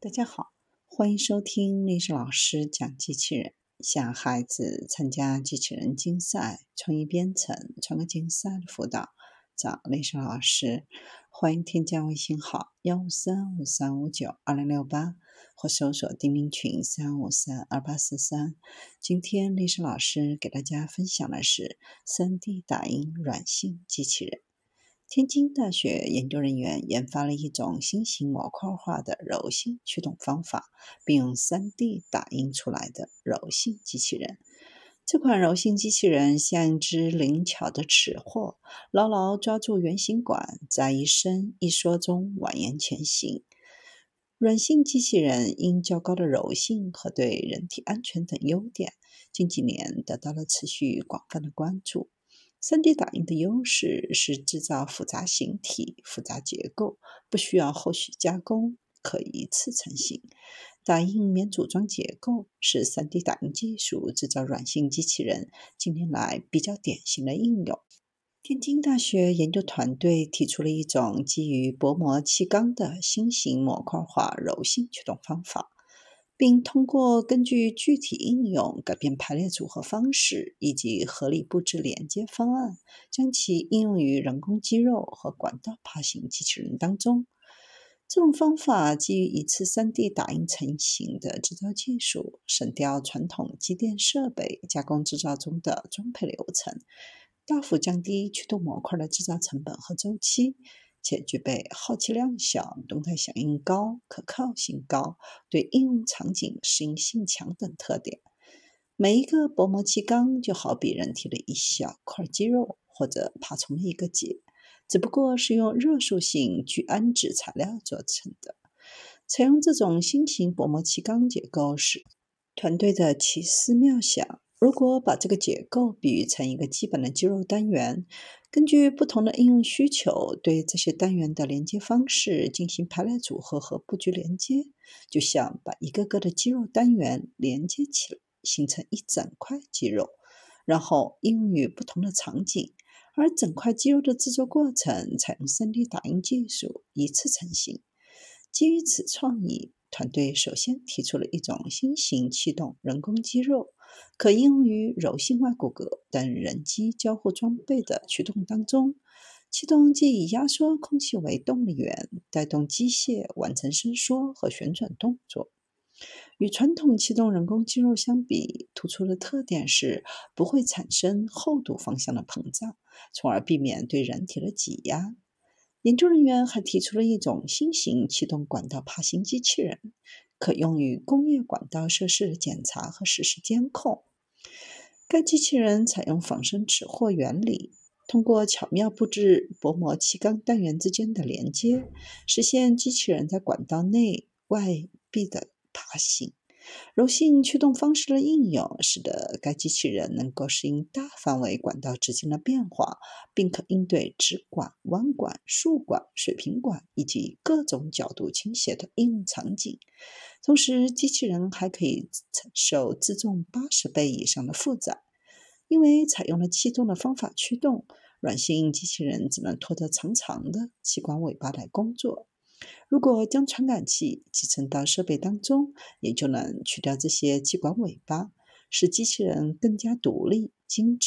大家好，欢迎收听历史老师讲机器人。想孩子参加机器人竞赛、创意编程、创客竞赛的辅导，找历史老师。欢迎添加微信号幺五三五三五九二零六八，或搜索钉钉群三五三二八四三。今天历史老师给大家分享的是三 D 打印软性机器人。天津大学研究人员研发了一种新型模块化的柔性驱动方法，并用 3D 打印出来的柔性机器人。这款柔性机器人像一只灵巧的尺货，牢牢抓住圆形管，在一伸一缩中蜿蜒前行。软性机器人因较高的柔性和对人体安全等优点，近几年得到了持续广泛的关注。3D 打印的优势是制造复杂形体、复杂结构，不需要后续加工，可一次成型。打印免组装结构是 3D 打印技术制造软性机器人近年来比较典型的应用。天津大学研究团队提出了一种基于薄膜气缸的新型模块化柔性驱动方法。并通过根据具体应用改变排列组合方式以及合理布置连接方案，将其应用于人工肌肉和管道爬行机器人当中。这种方法基于一次 3D 打印成型的制造技术，省掉传统机电设备加工制造中的装配流程，大幅降低驱动模块的制造成本和周期。且具备耗气量小、动态响应高、可靠性高、对应用场景适应性强等特点。每一个薄膜气缸就好比人体的一小块肌肉或者爬虫的一个结，只不过是用热塑性聚氨酯材料做成的。采用这种新型薄膜气缸结构时，团队的奇思妙想。如果把这个结构比喻成一个基本的肌肉单元，根据不同的应用需求，对这些单元的连接方式进行排列组合和布局连接，就像把一个个的肌肉单元连接起来，形成一整块肌肉，然后应用于不同的场景。而整块肌肉的制作过程采用 3D 打印技术，一次成型。基于此创意，团队首先提出了一种新型气动人工肌肉。可应用于柔性外骨骼等人机交互装备的驱动当中。气动即以压缩空气为动力源，带动机械完成伸缩和旋转动作。与传统气动人工肌肉相比，突出的特点是不会产生厚度方向的膨胀，从而避免对人体的挤压。研究人员还提出了一种新型气动管道爬行机器人。可用于工业管道设施的检查和实时监控。该机器人采用仿生齿货原理，通过巧妙布置薄膜气缸单元之间的连接，实现机器人在管道内外壁的爬行。柔性驱动方式的应用，使得该机器人能够适应大范围管道直径的变化，并可应对直管、弯管、竖管、水平管以及各种角度倾斜的应用场景。同时，机器人还可以承受自重八十倍以上的负载。因为采用了气动的方法驱动，软性机器人只能拖着长长的气管尾巴来工作。如果将传感器集成到设备当中，也就能去掉这些气管尾巴，使机器人更加独立、精致。